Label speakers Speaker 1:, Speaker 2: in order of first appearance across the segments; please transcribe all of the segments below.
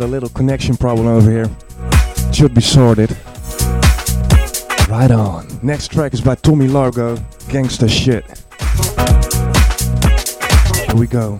Speaker 1: had a little connection problem over here. Should be sorted. Right on. Next track is by Tommy Largo, Gangsta Shit. Here we go.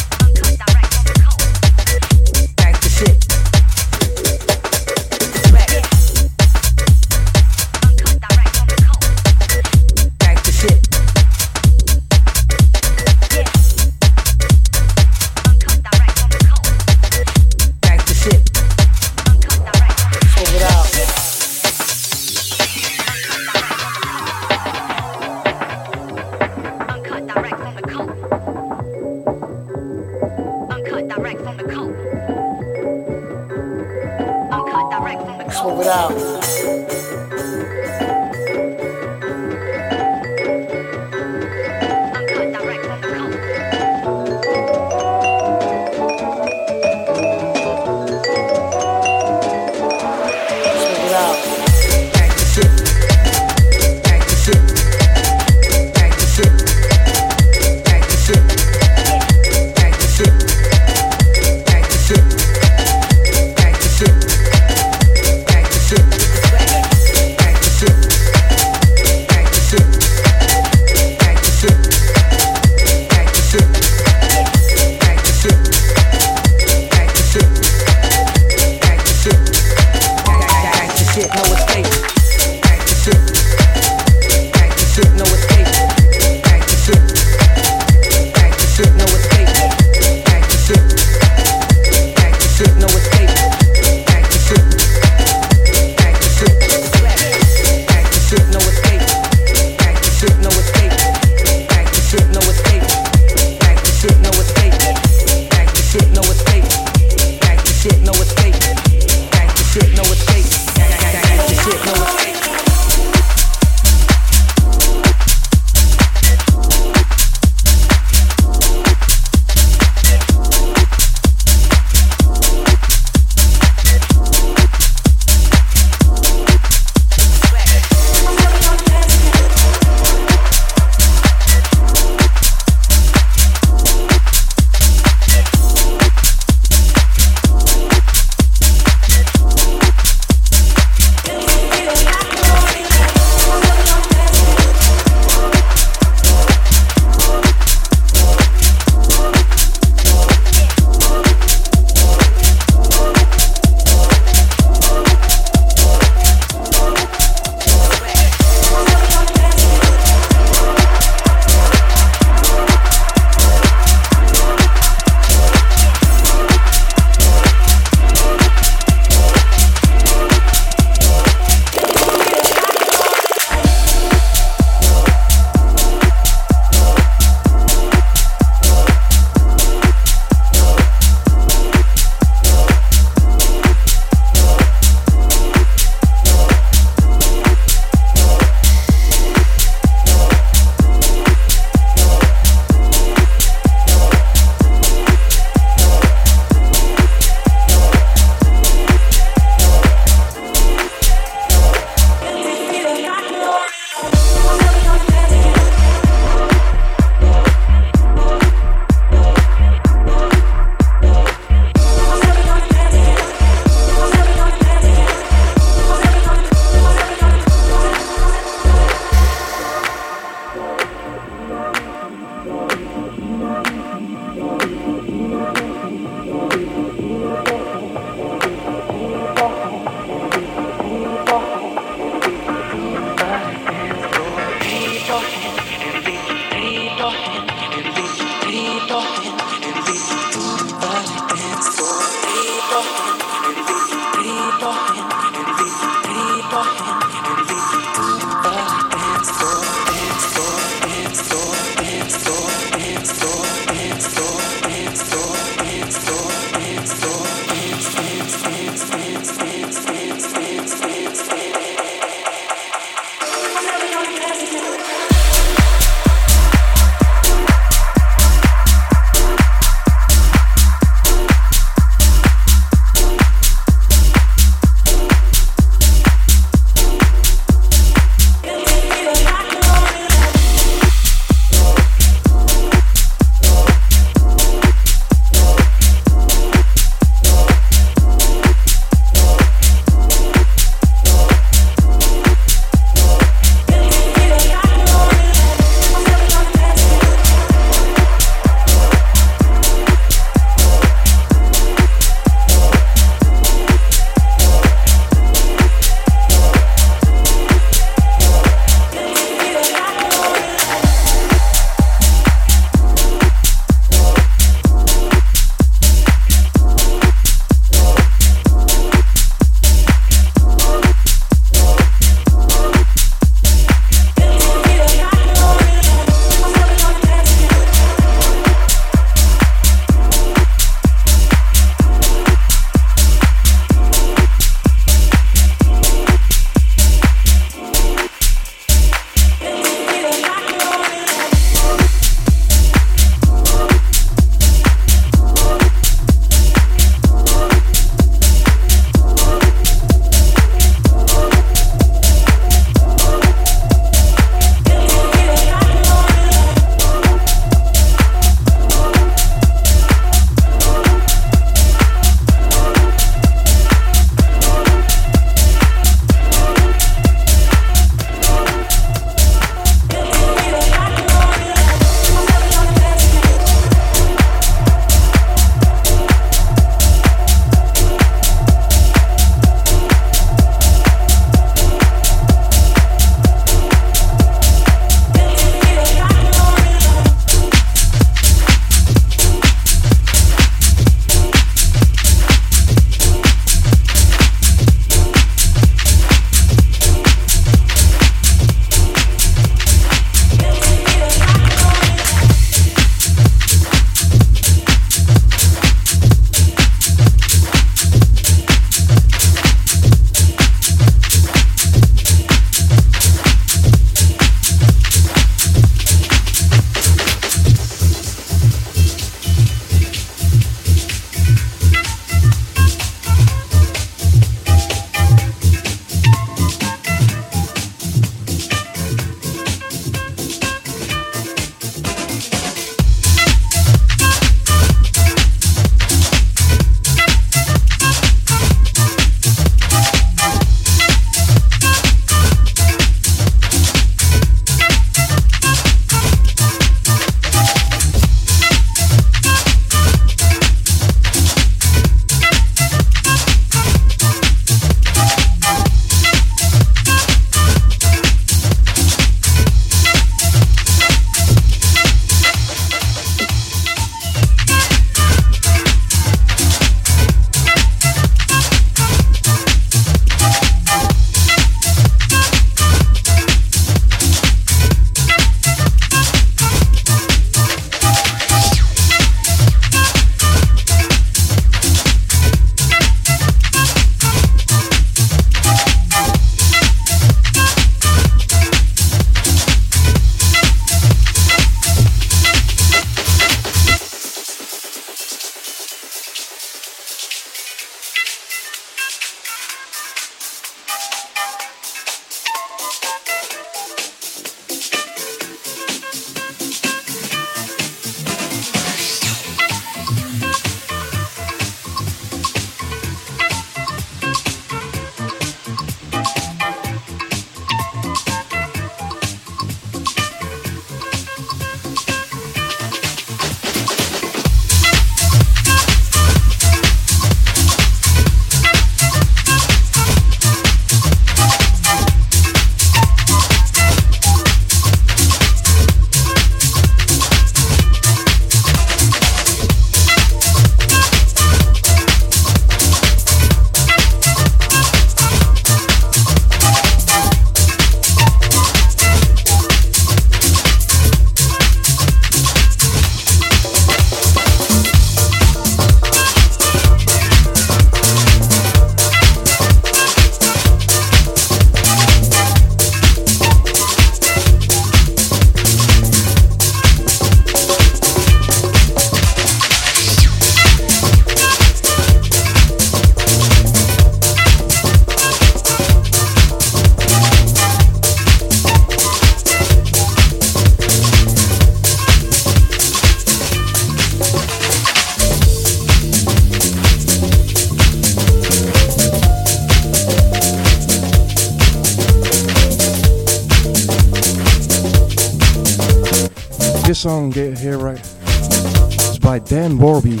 Speaker 1: Here, right? It's by Dan Warby.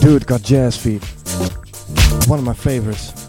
Speaker 1: Dude got jazz feet. One of my favorites.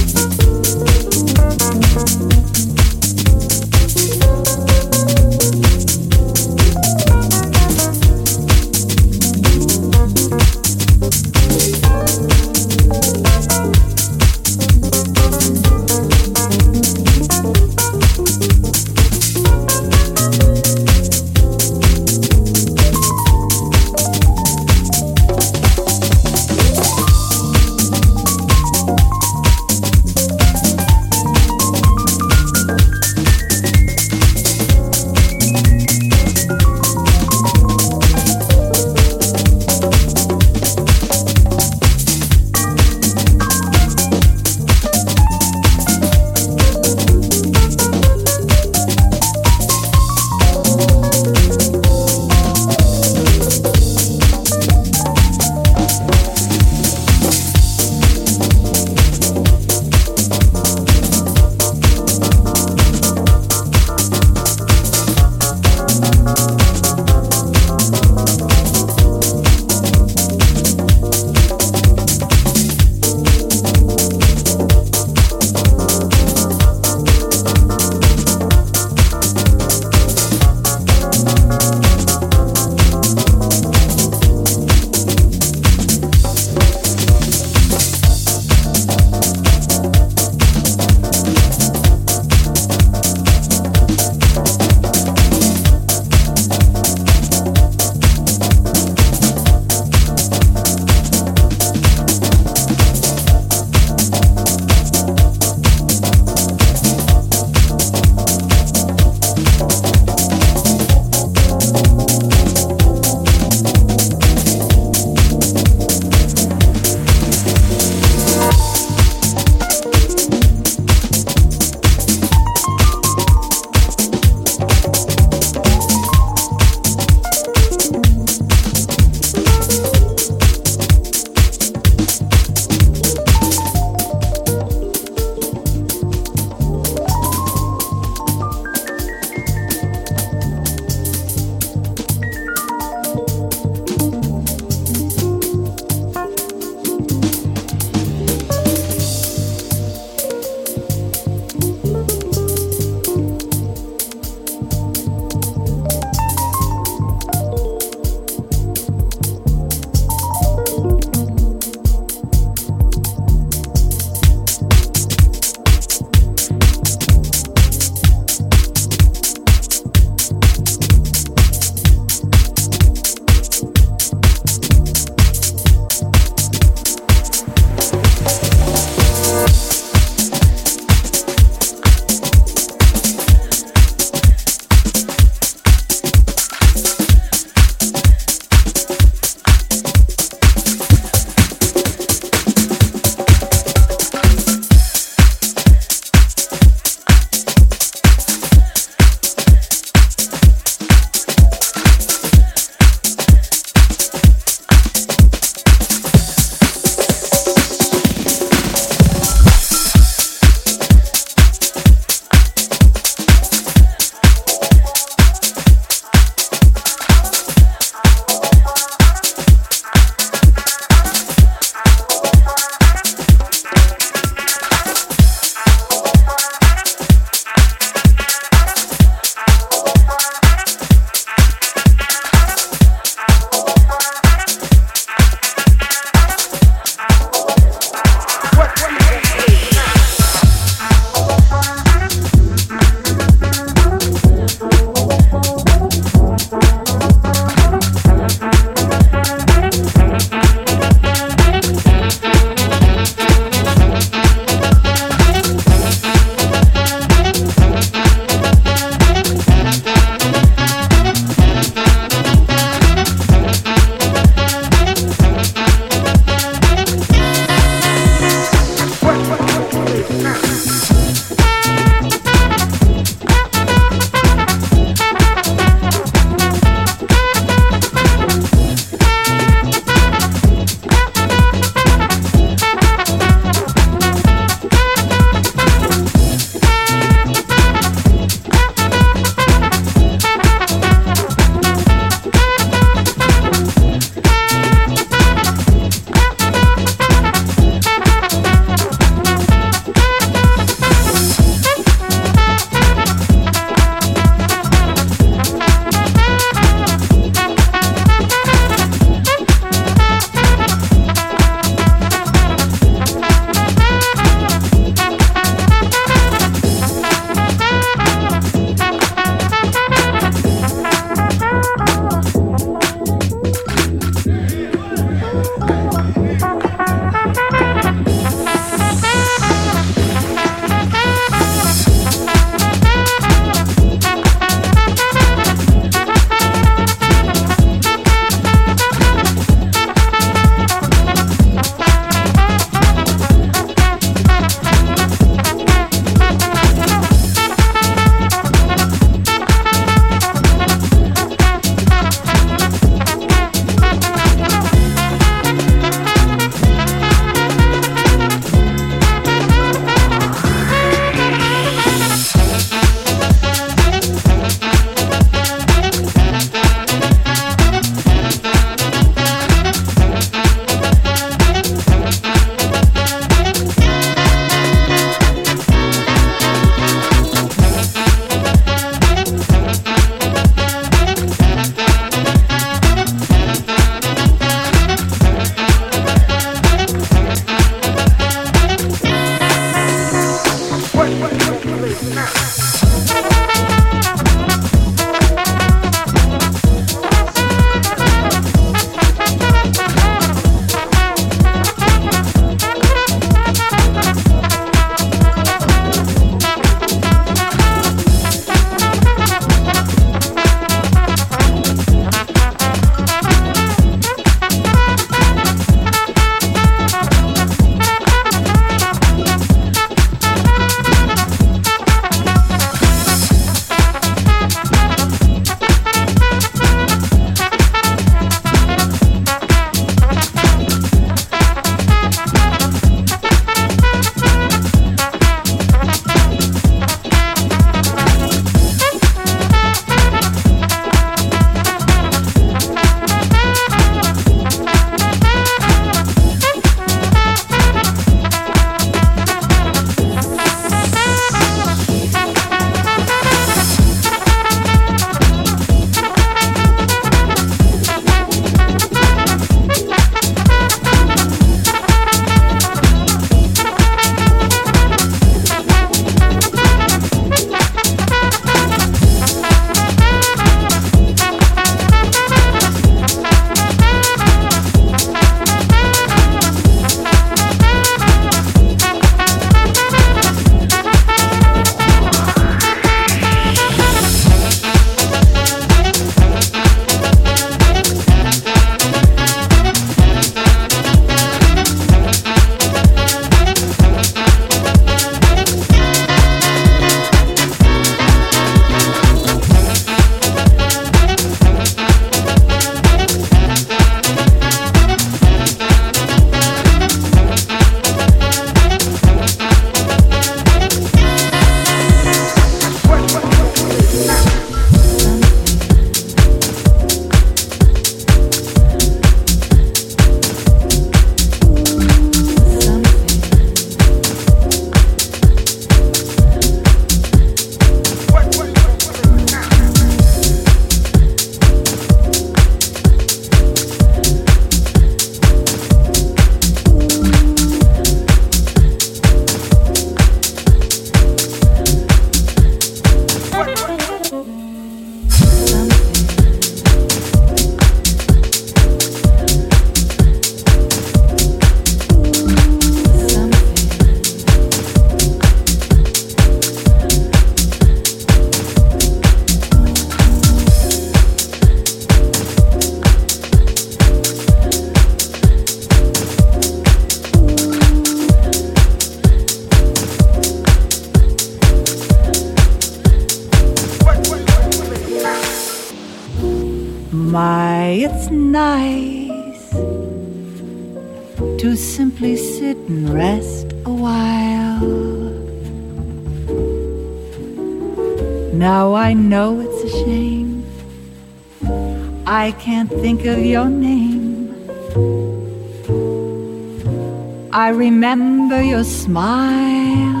Speaker 2: Smile.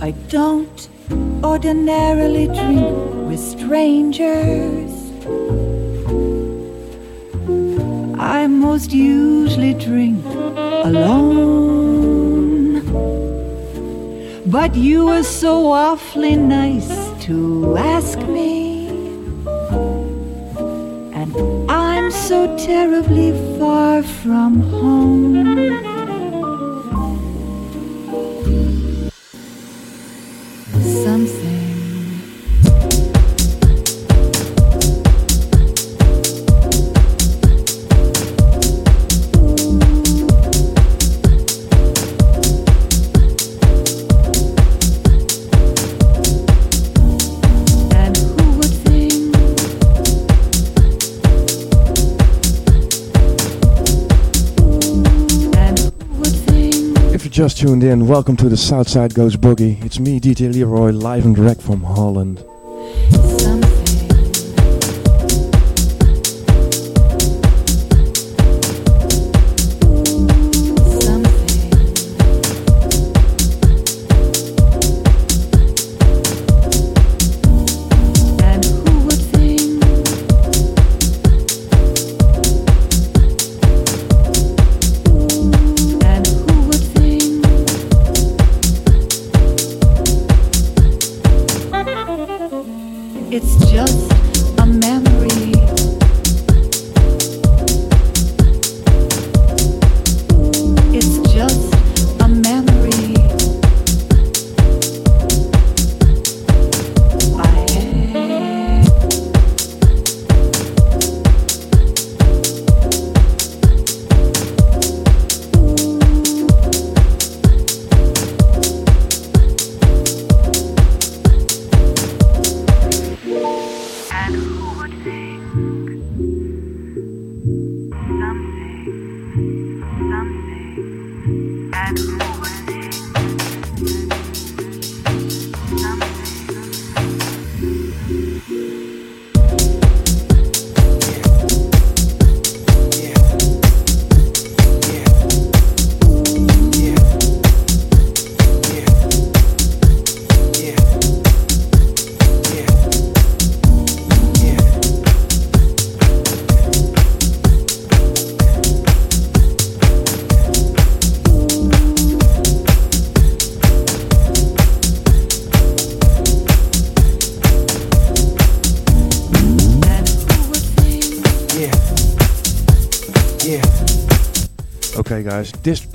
Speaker 2: I don't ordinarily drink with strangers. I most usually drink alone. But you were so awfully nice to ask me. And I'm so terribly from home.
Speaker 3: Just tuned in, welcome to the Southside Goes Boogie. It's me, DJ Leroy, live and direct from Holland.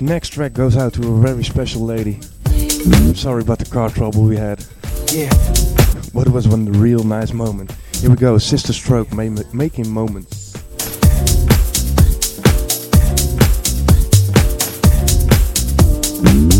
Speaker 3: Next track goes out to a very special lady. Sorry about the car trouble we had. Yeah. But it was one real nice moment. Here we go, Sista Stroke ma making moments. true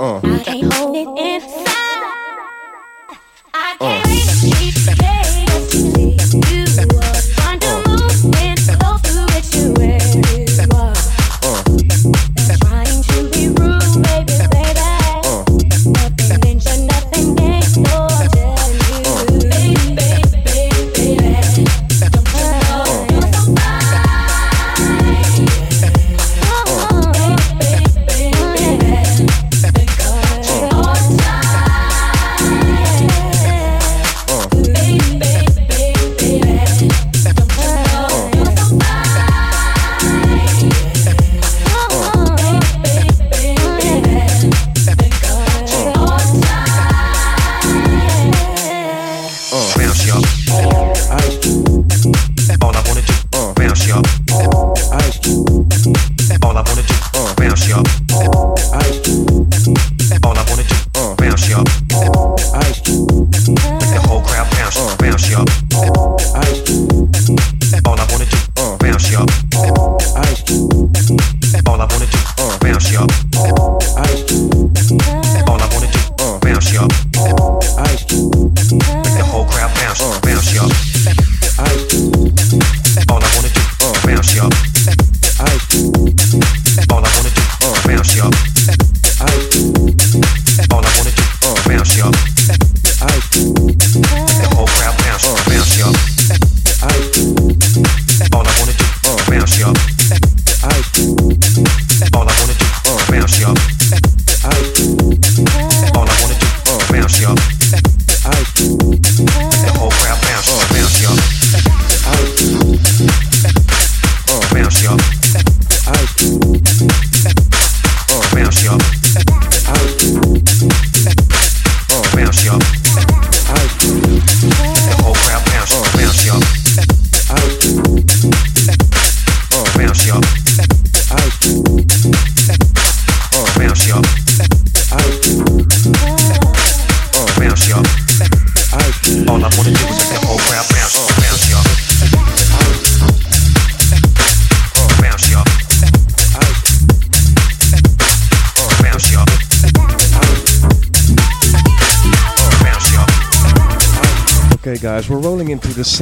Speaker 4: Uh.
Speaker 5: guys,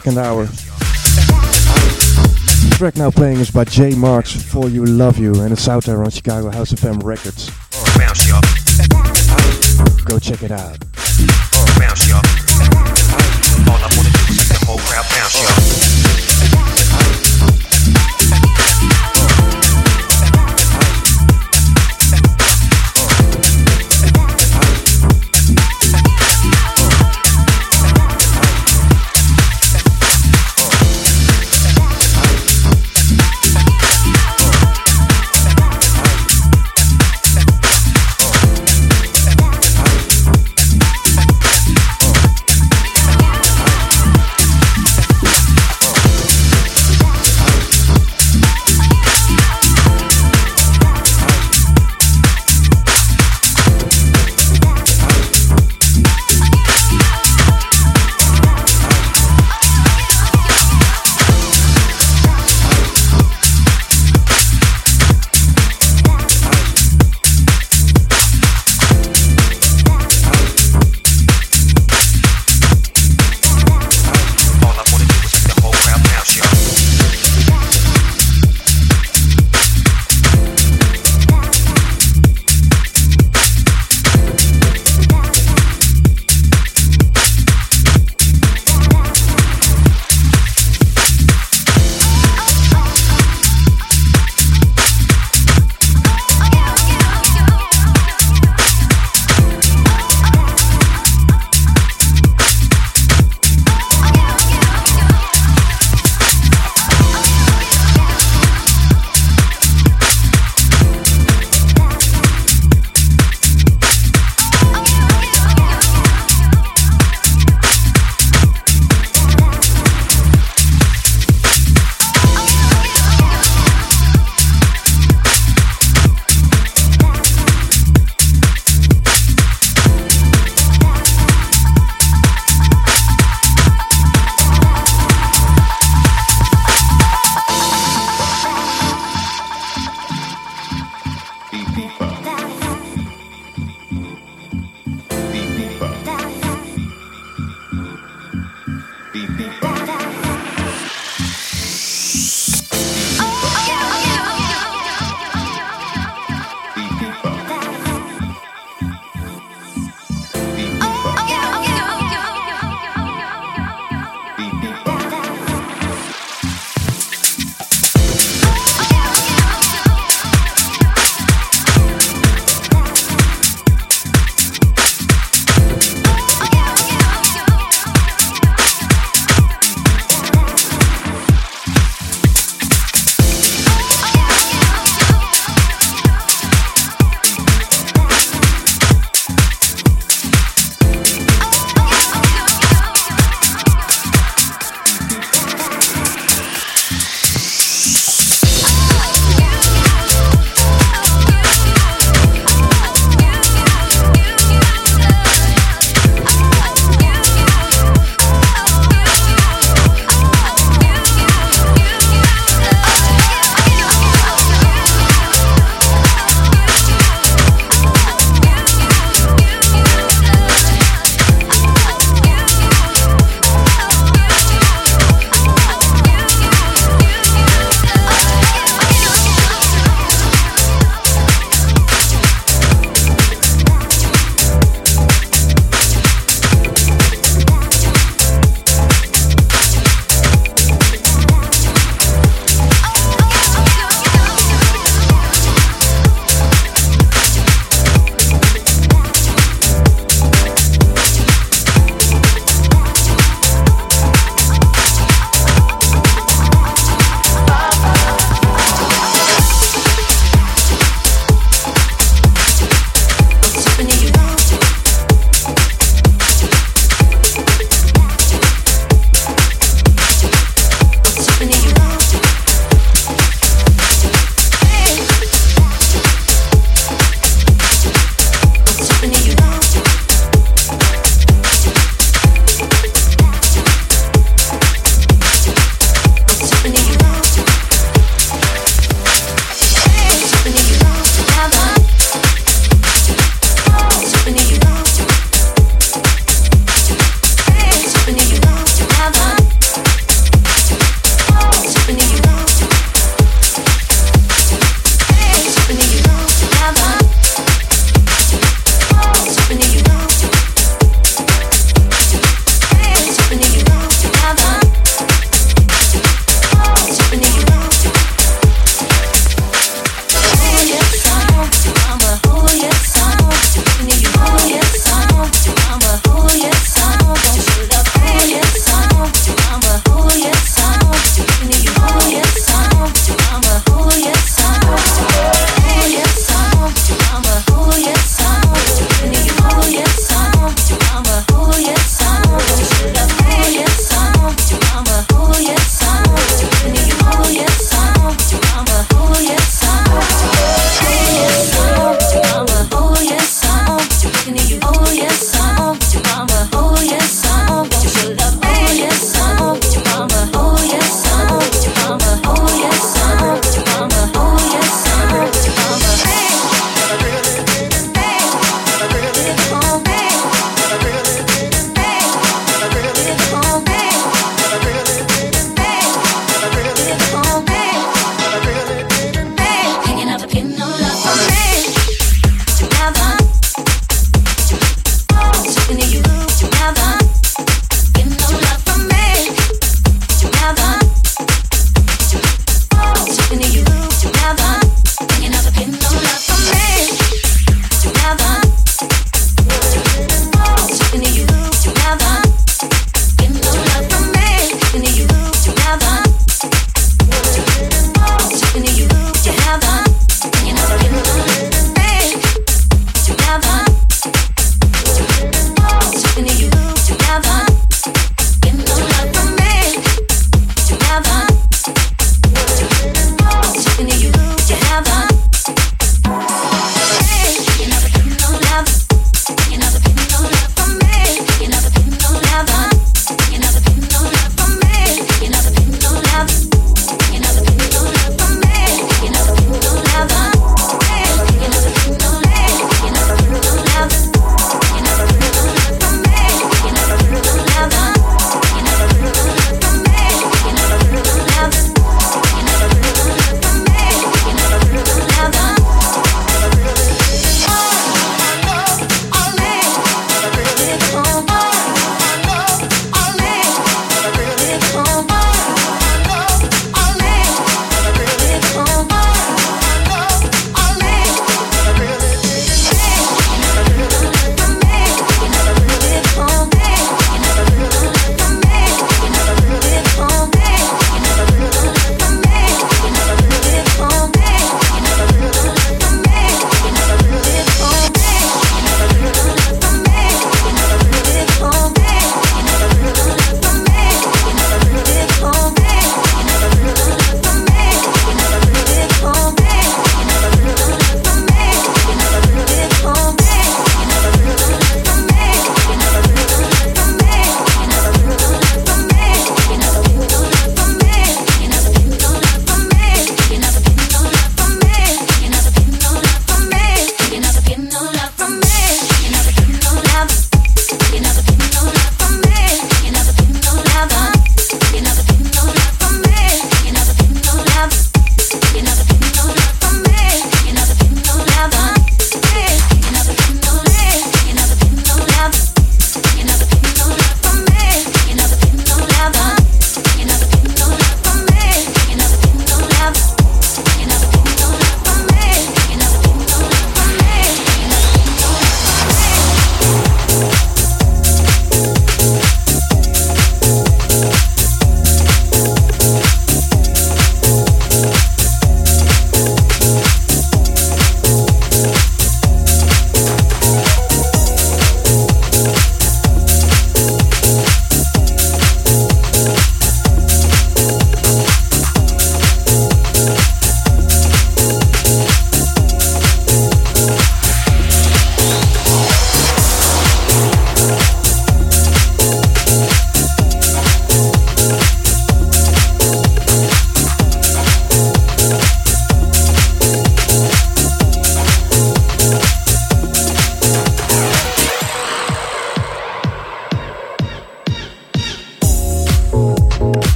Speaker 5: second hour. The track now playing is by Jay Marks For You Love You, and it's out there on Chicago House of FM Records. Go check it out.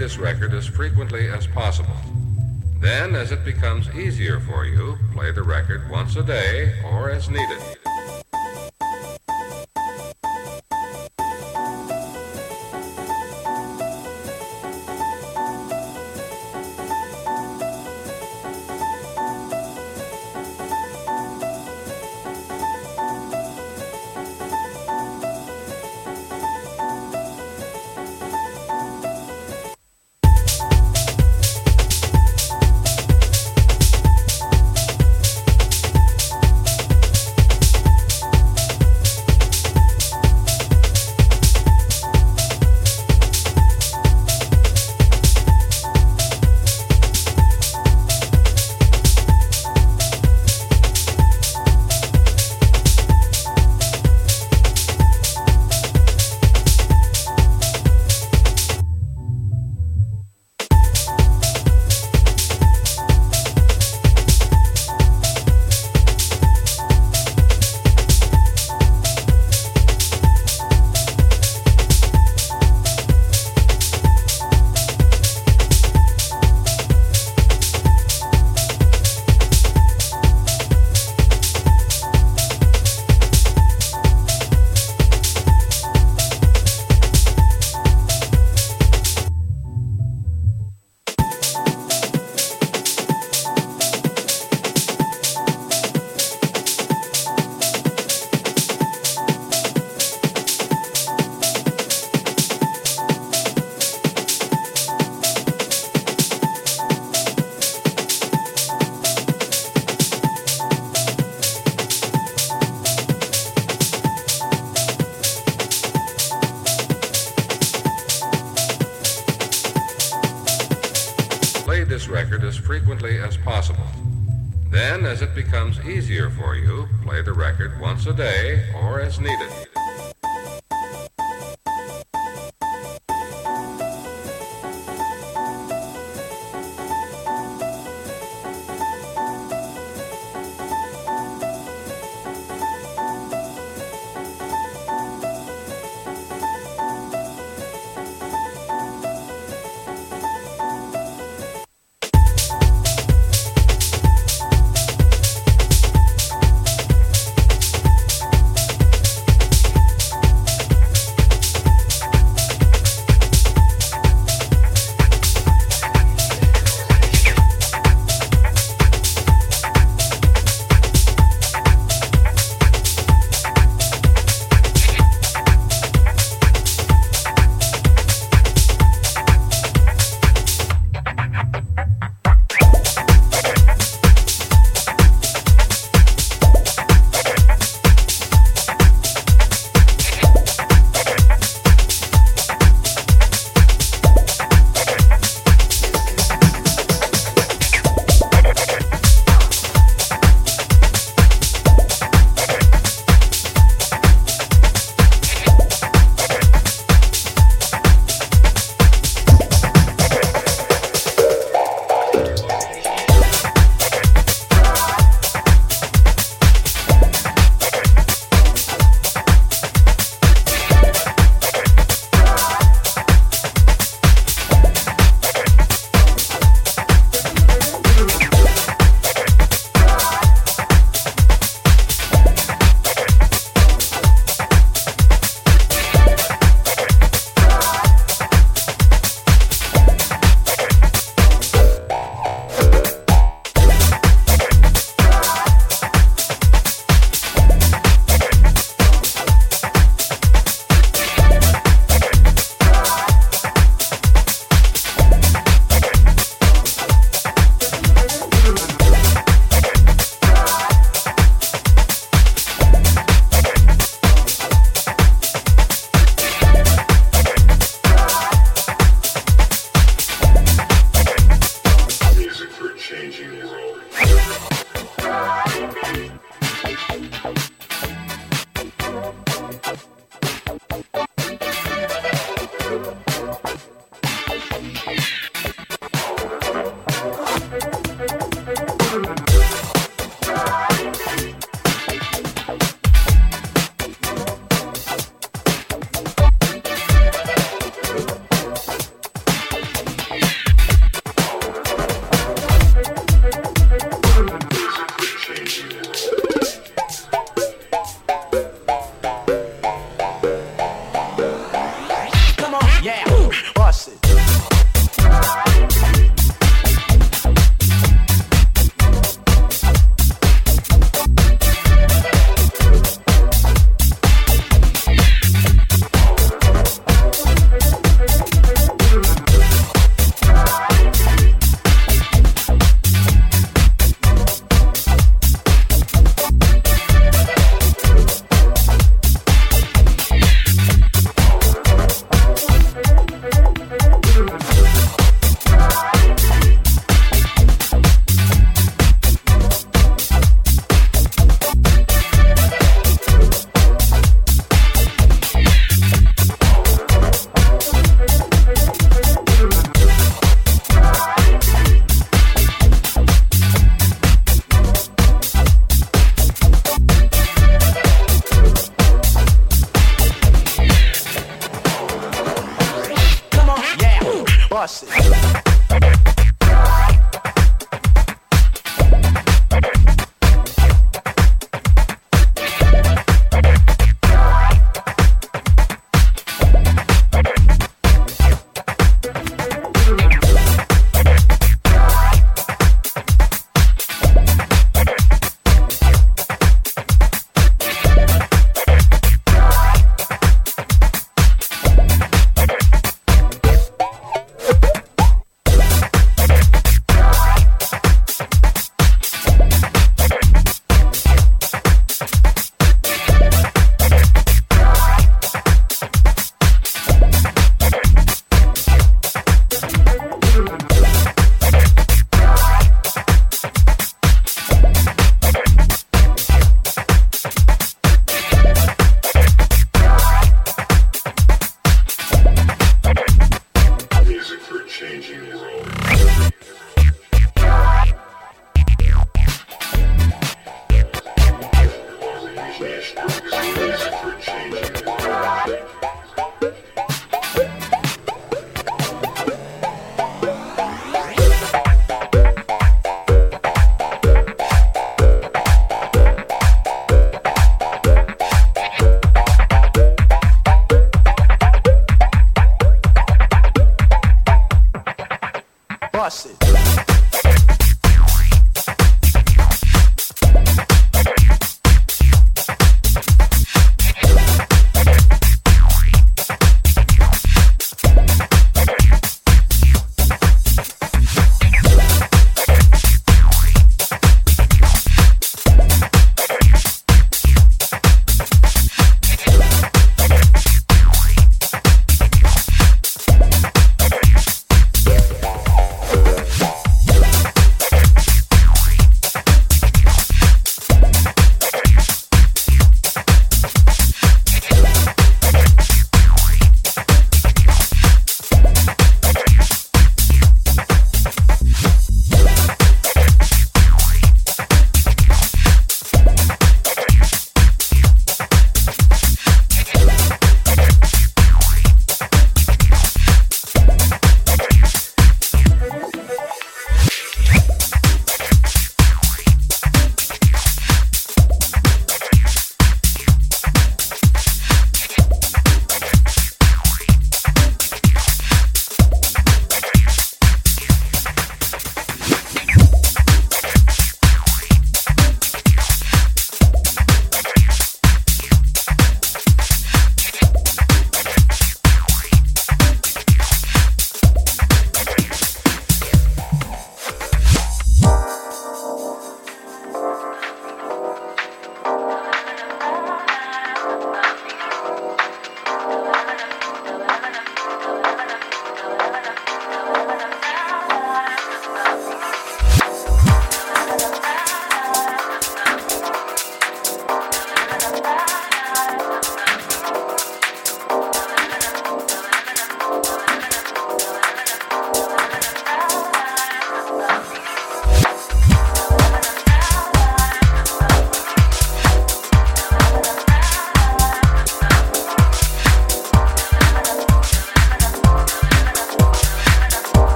Speaker 6: This record as frequently as possible. Then, as it becomes easier for you, play the record once a day or as needed.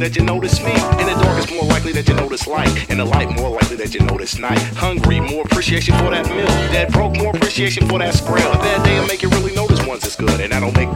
Speaker 7: That you notice me. In the dark, it's more likely that you notice light. In the light, more likely that you notice night. Hungry, more appreciation for that meal. Dead broke, more appreciation for that spread. A bad day will make you really notice ones is good. And I don't make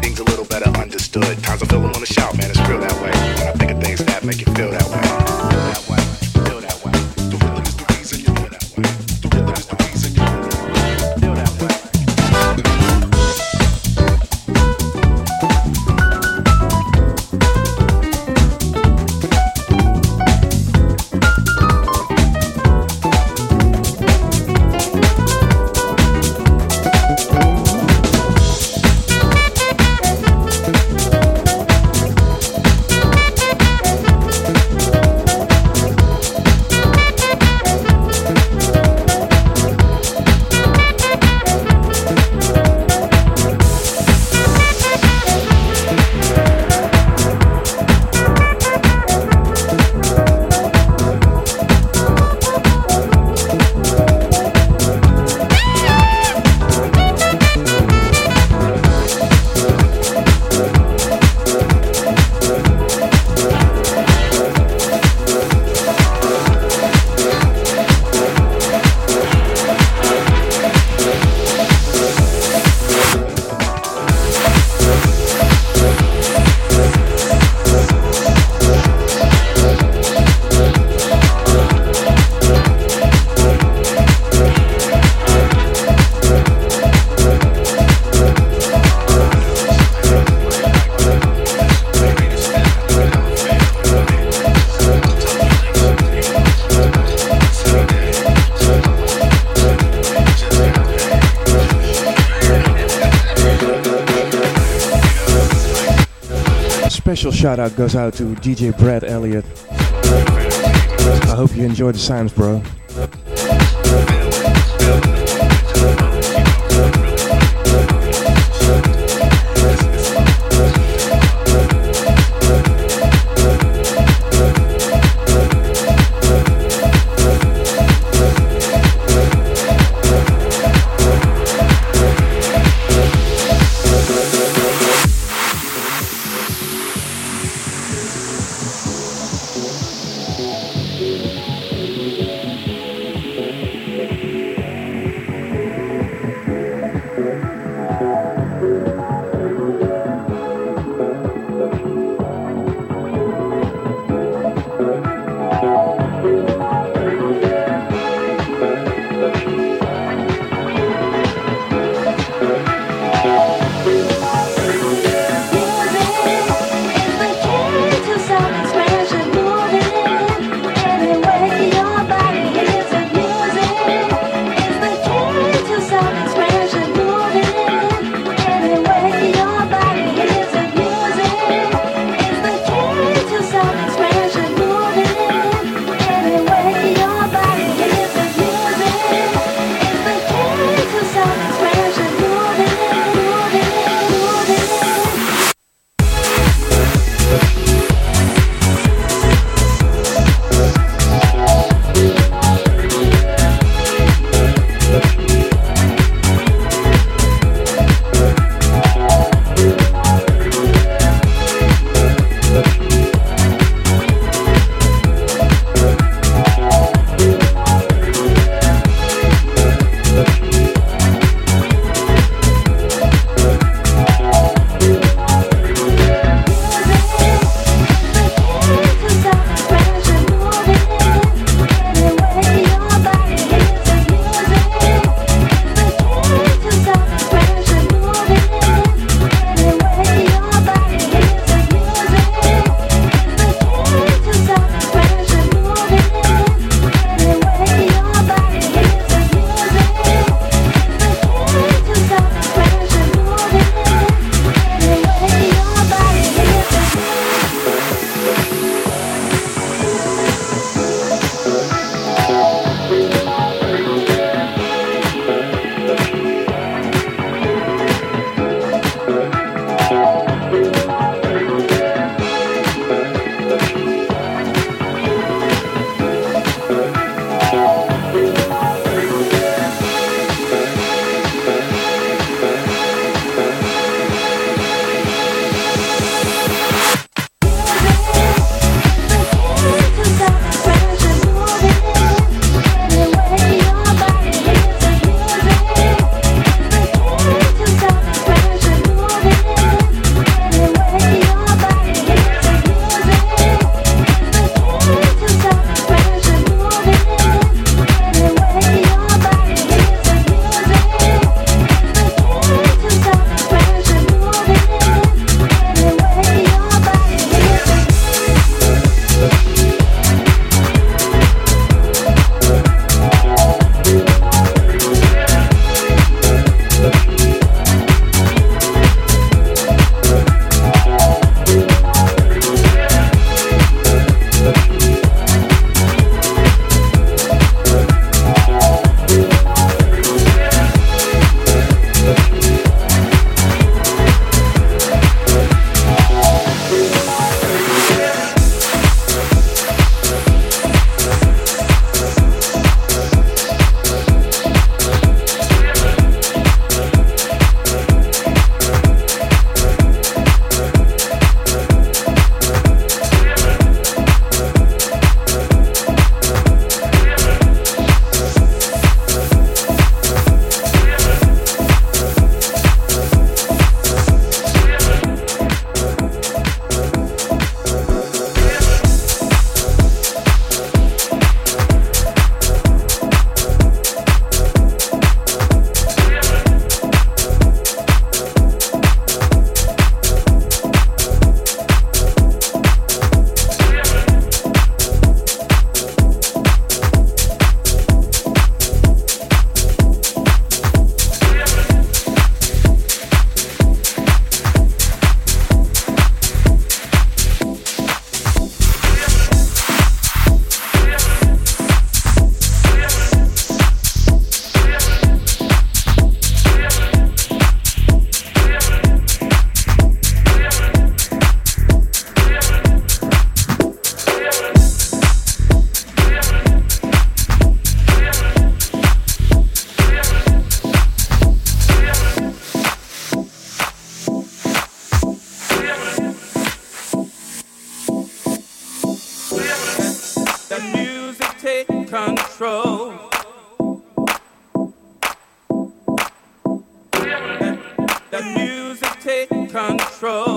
Speaker 1: Special shout out goes out to DJ Brad Elliott. I hope you enjoyed the sounds, bro.
Speaker 8: the music take control.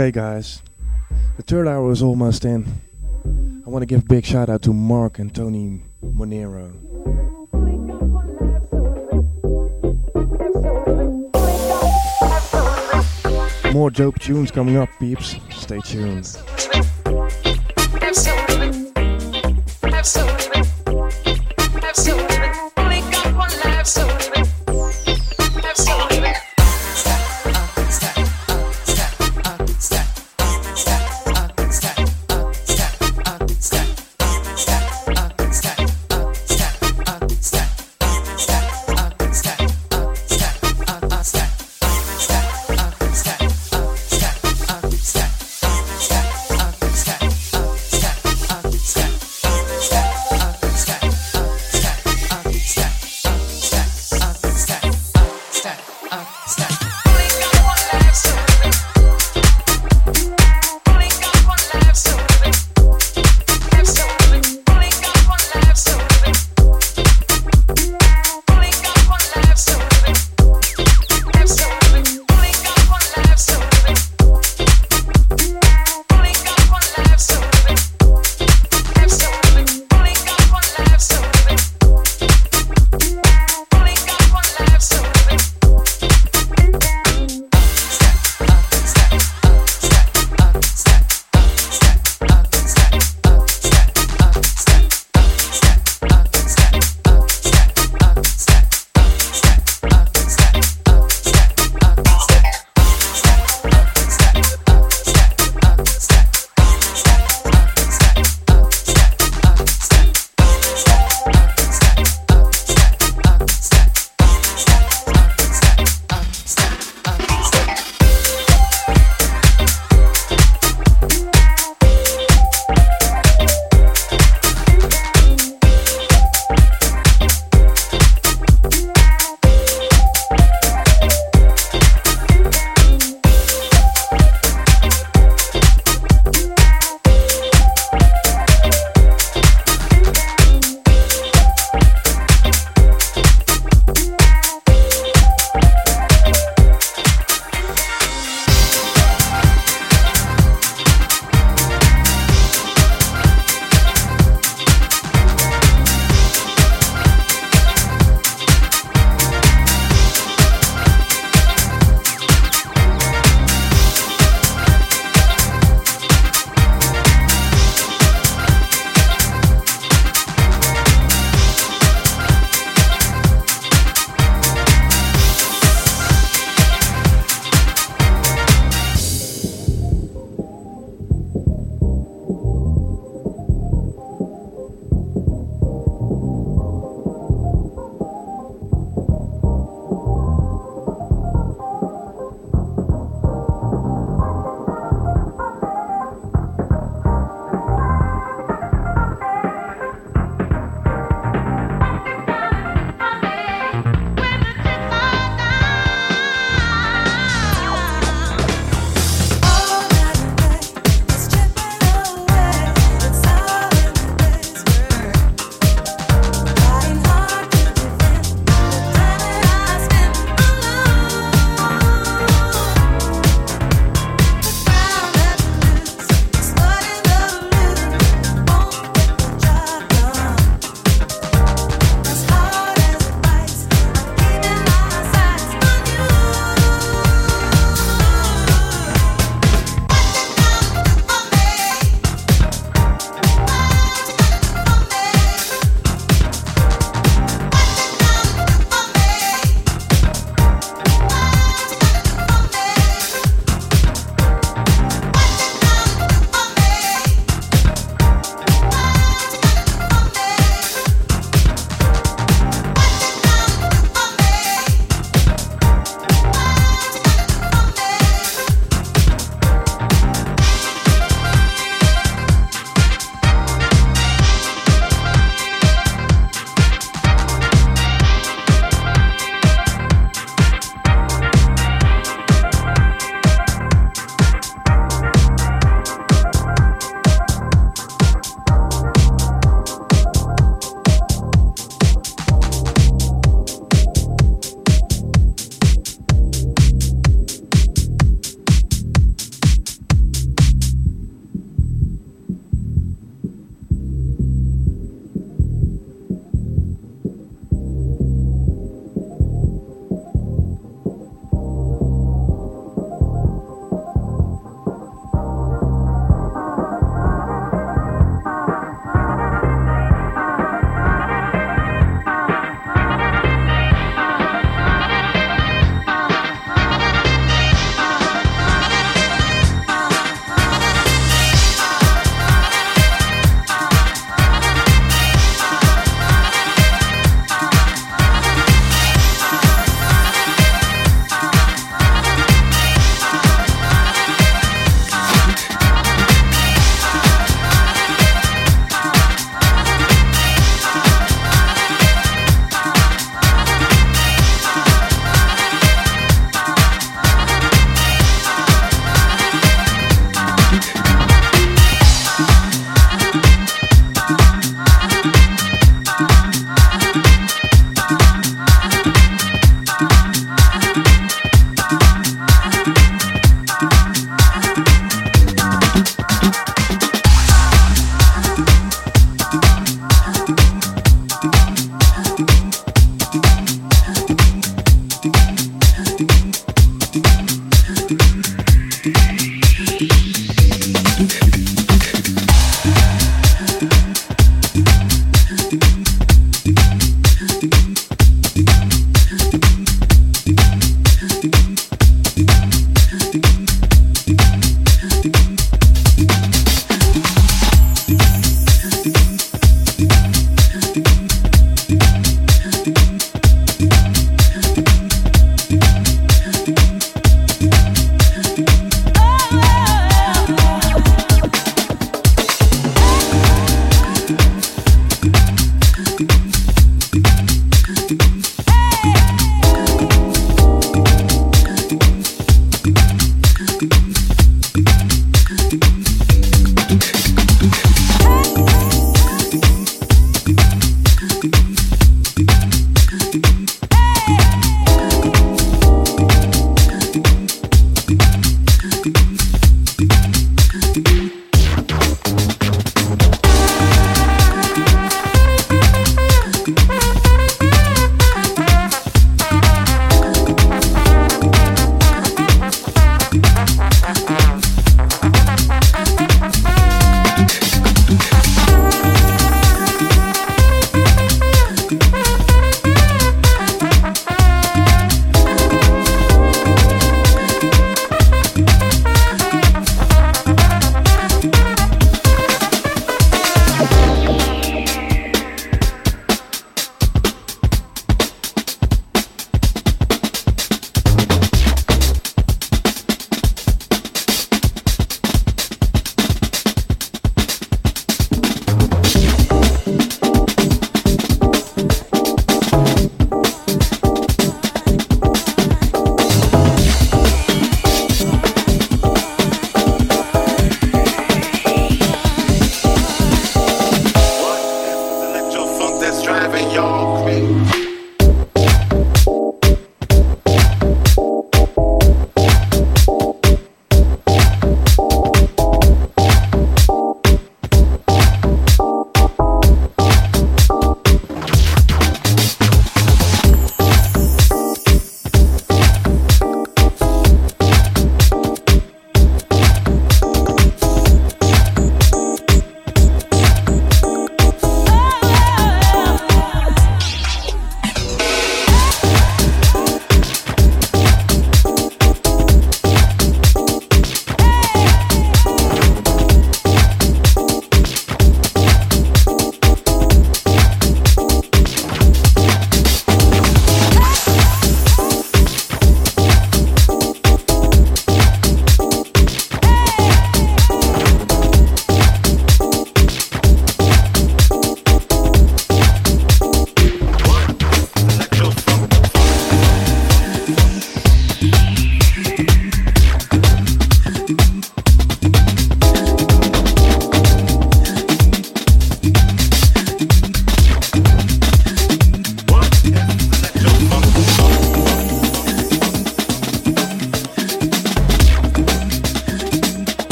Speaker 1: Okay, guys, the third hour is almost in. I want to give a big shout out to Mark and Tony Monero. More dope tunes coming up, peeps. Stay tuned.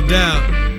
Speaker 8: I'm out.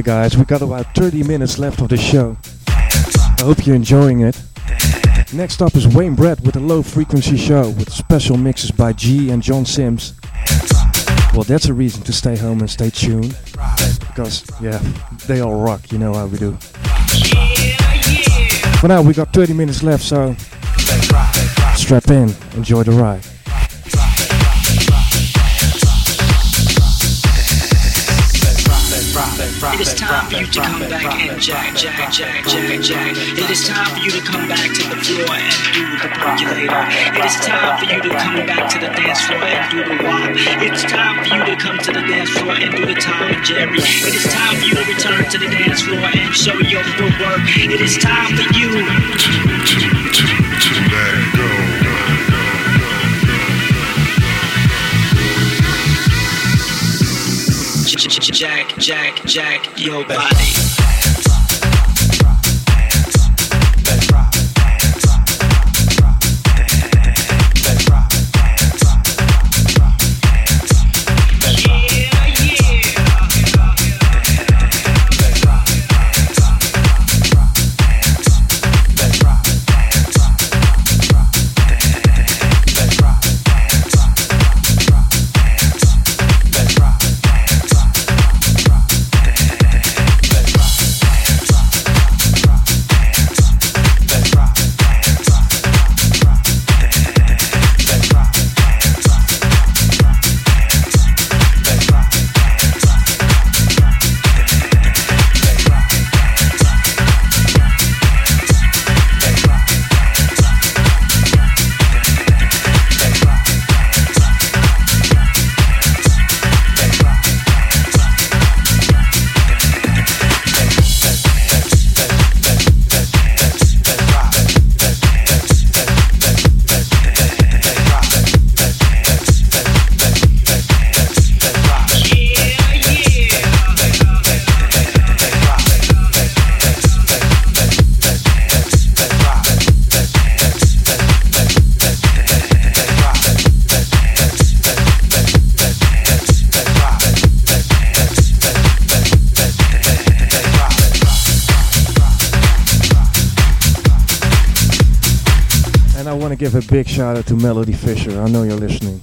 Speaker 1: Okay, guys, we got about 30 minutes left of the show. I hope you're enjoying it. Next up is Wayne Brett with a low frequency show with special mixes by G and John Sims. Well, that's a reason to stay home and stay tuned. Because, yeah, they all rock, you know how we do. For now, we got 30 minutes left, so strap in, enjoy the ride.
Speaker 9: Is time for you to come back and jack, jack, jack, jack, jack. It is time for you to come back to the floor and do the percolator. It is time for you to come back to the dance floor and do the wop. It's time for you to come to the dance floor and do the Tom and Jerry. It is time for you to return to the dance floor and show your footwork. It is time for you. to Let go. jack, jack, jack your body.
Speaker 1: Big shout out to Melody Fisher. I know you're listening.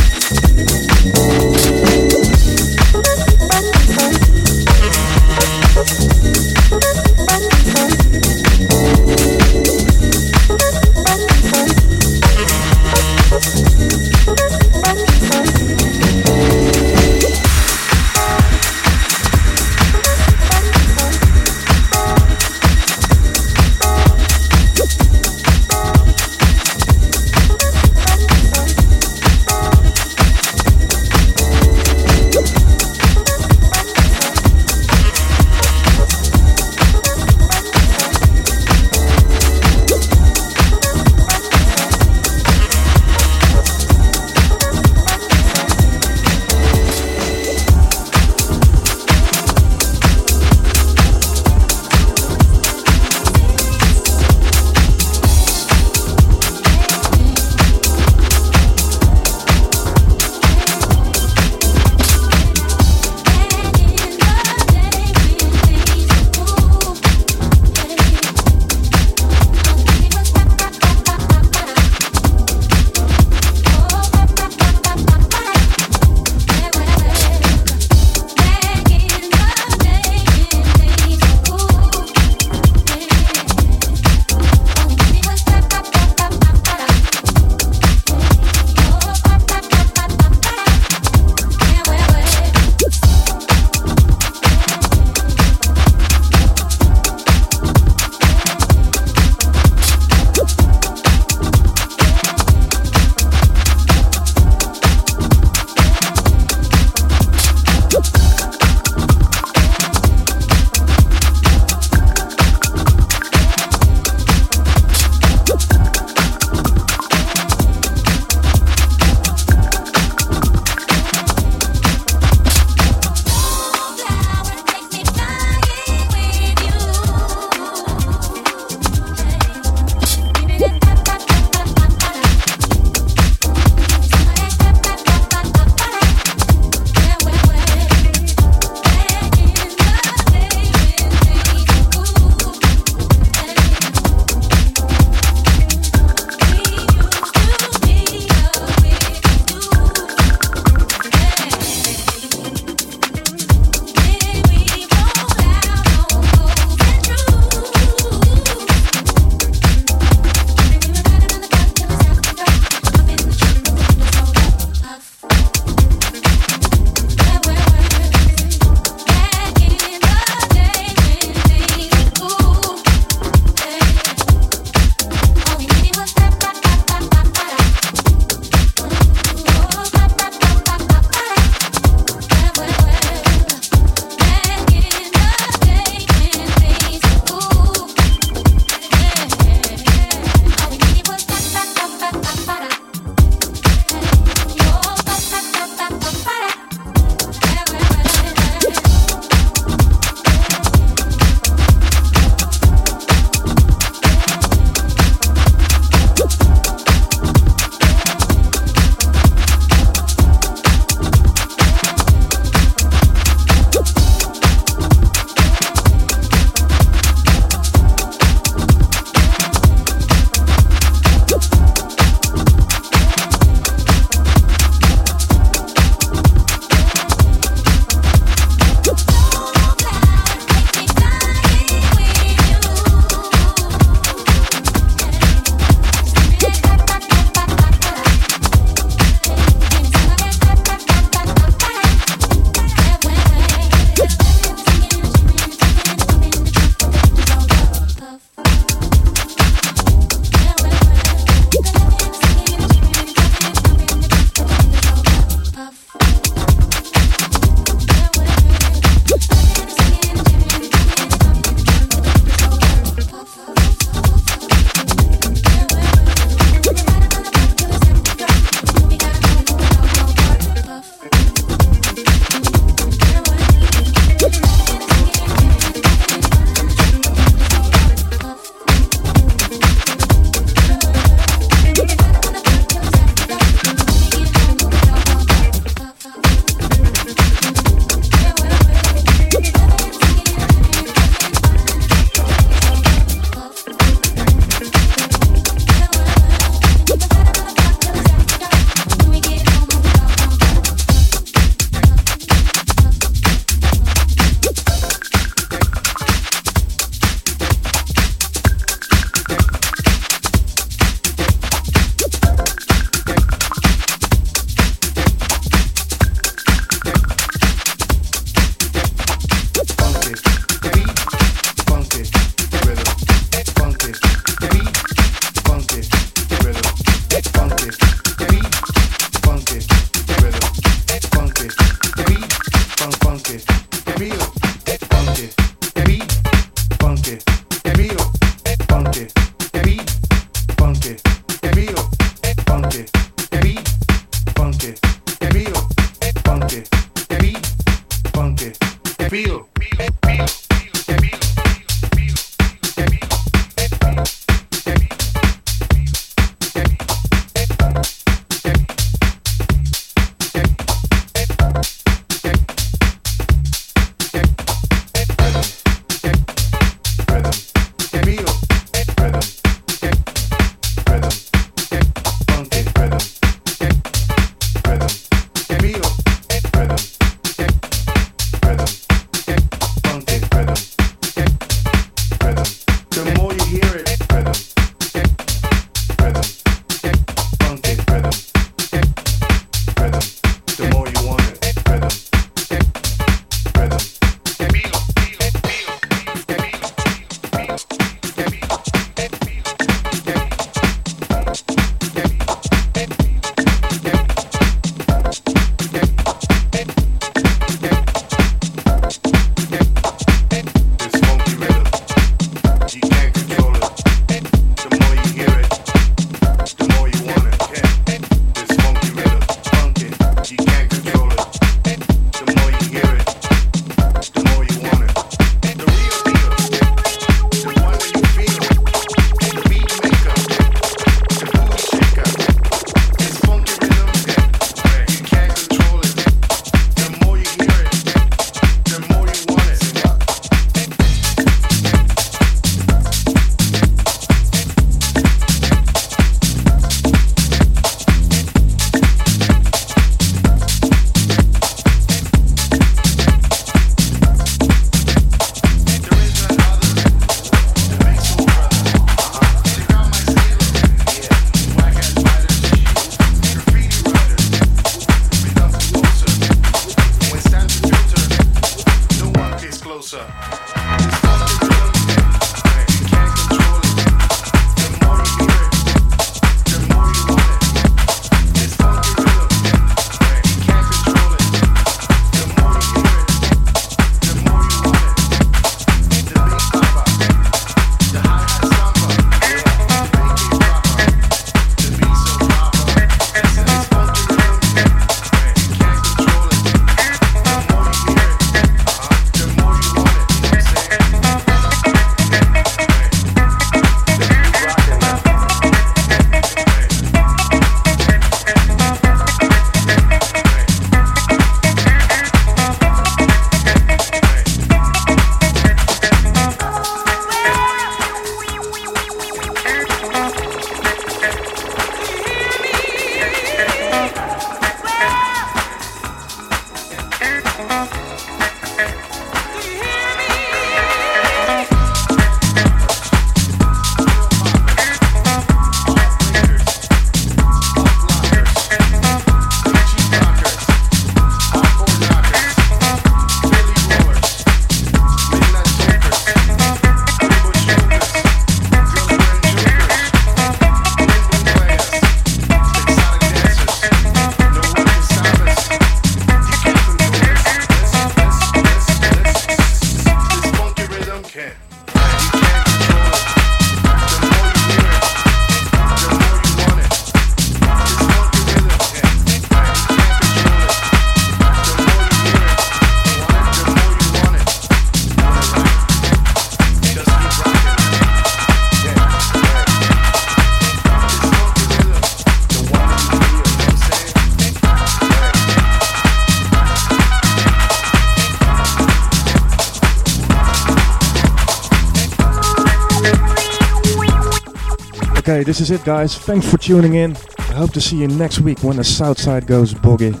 Speaker 1: This is it, guys. Thanks for tuning in. I hope to see you next week when the Southside goes boogie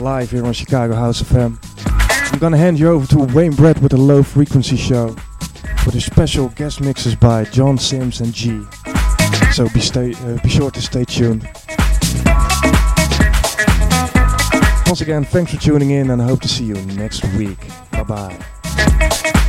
Speaker 1: live here on Chicago House of FM. I'm gonna hand you over to Wayne Brett with the Low Frequency Show with a special guest mixes by John Sims and G. So be stay uh, be sure to stay tuned. Once again, thanks for tuning in and I hope to see you next week. Bye bye.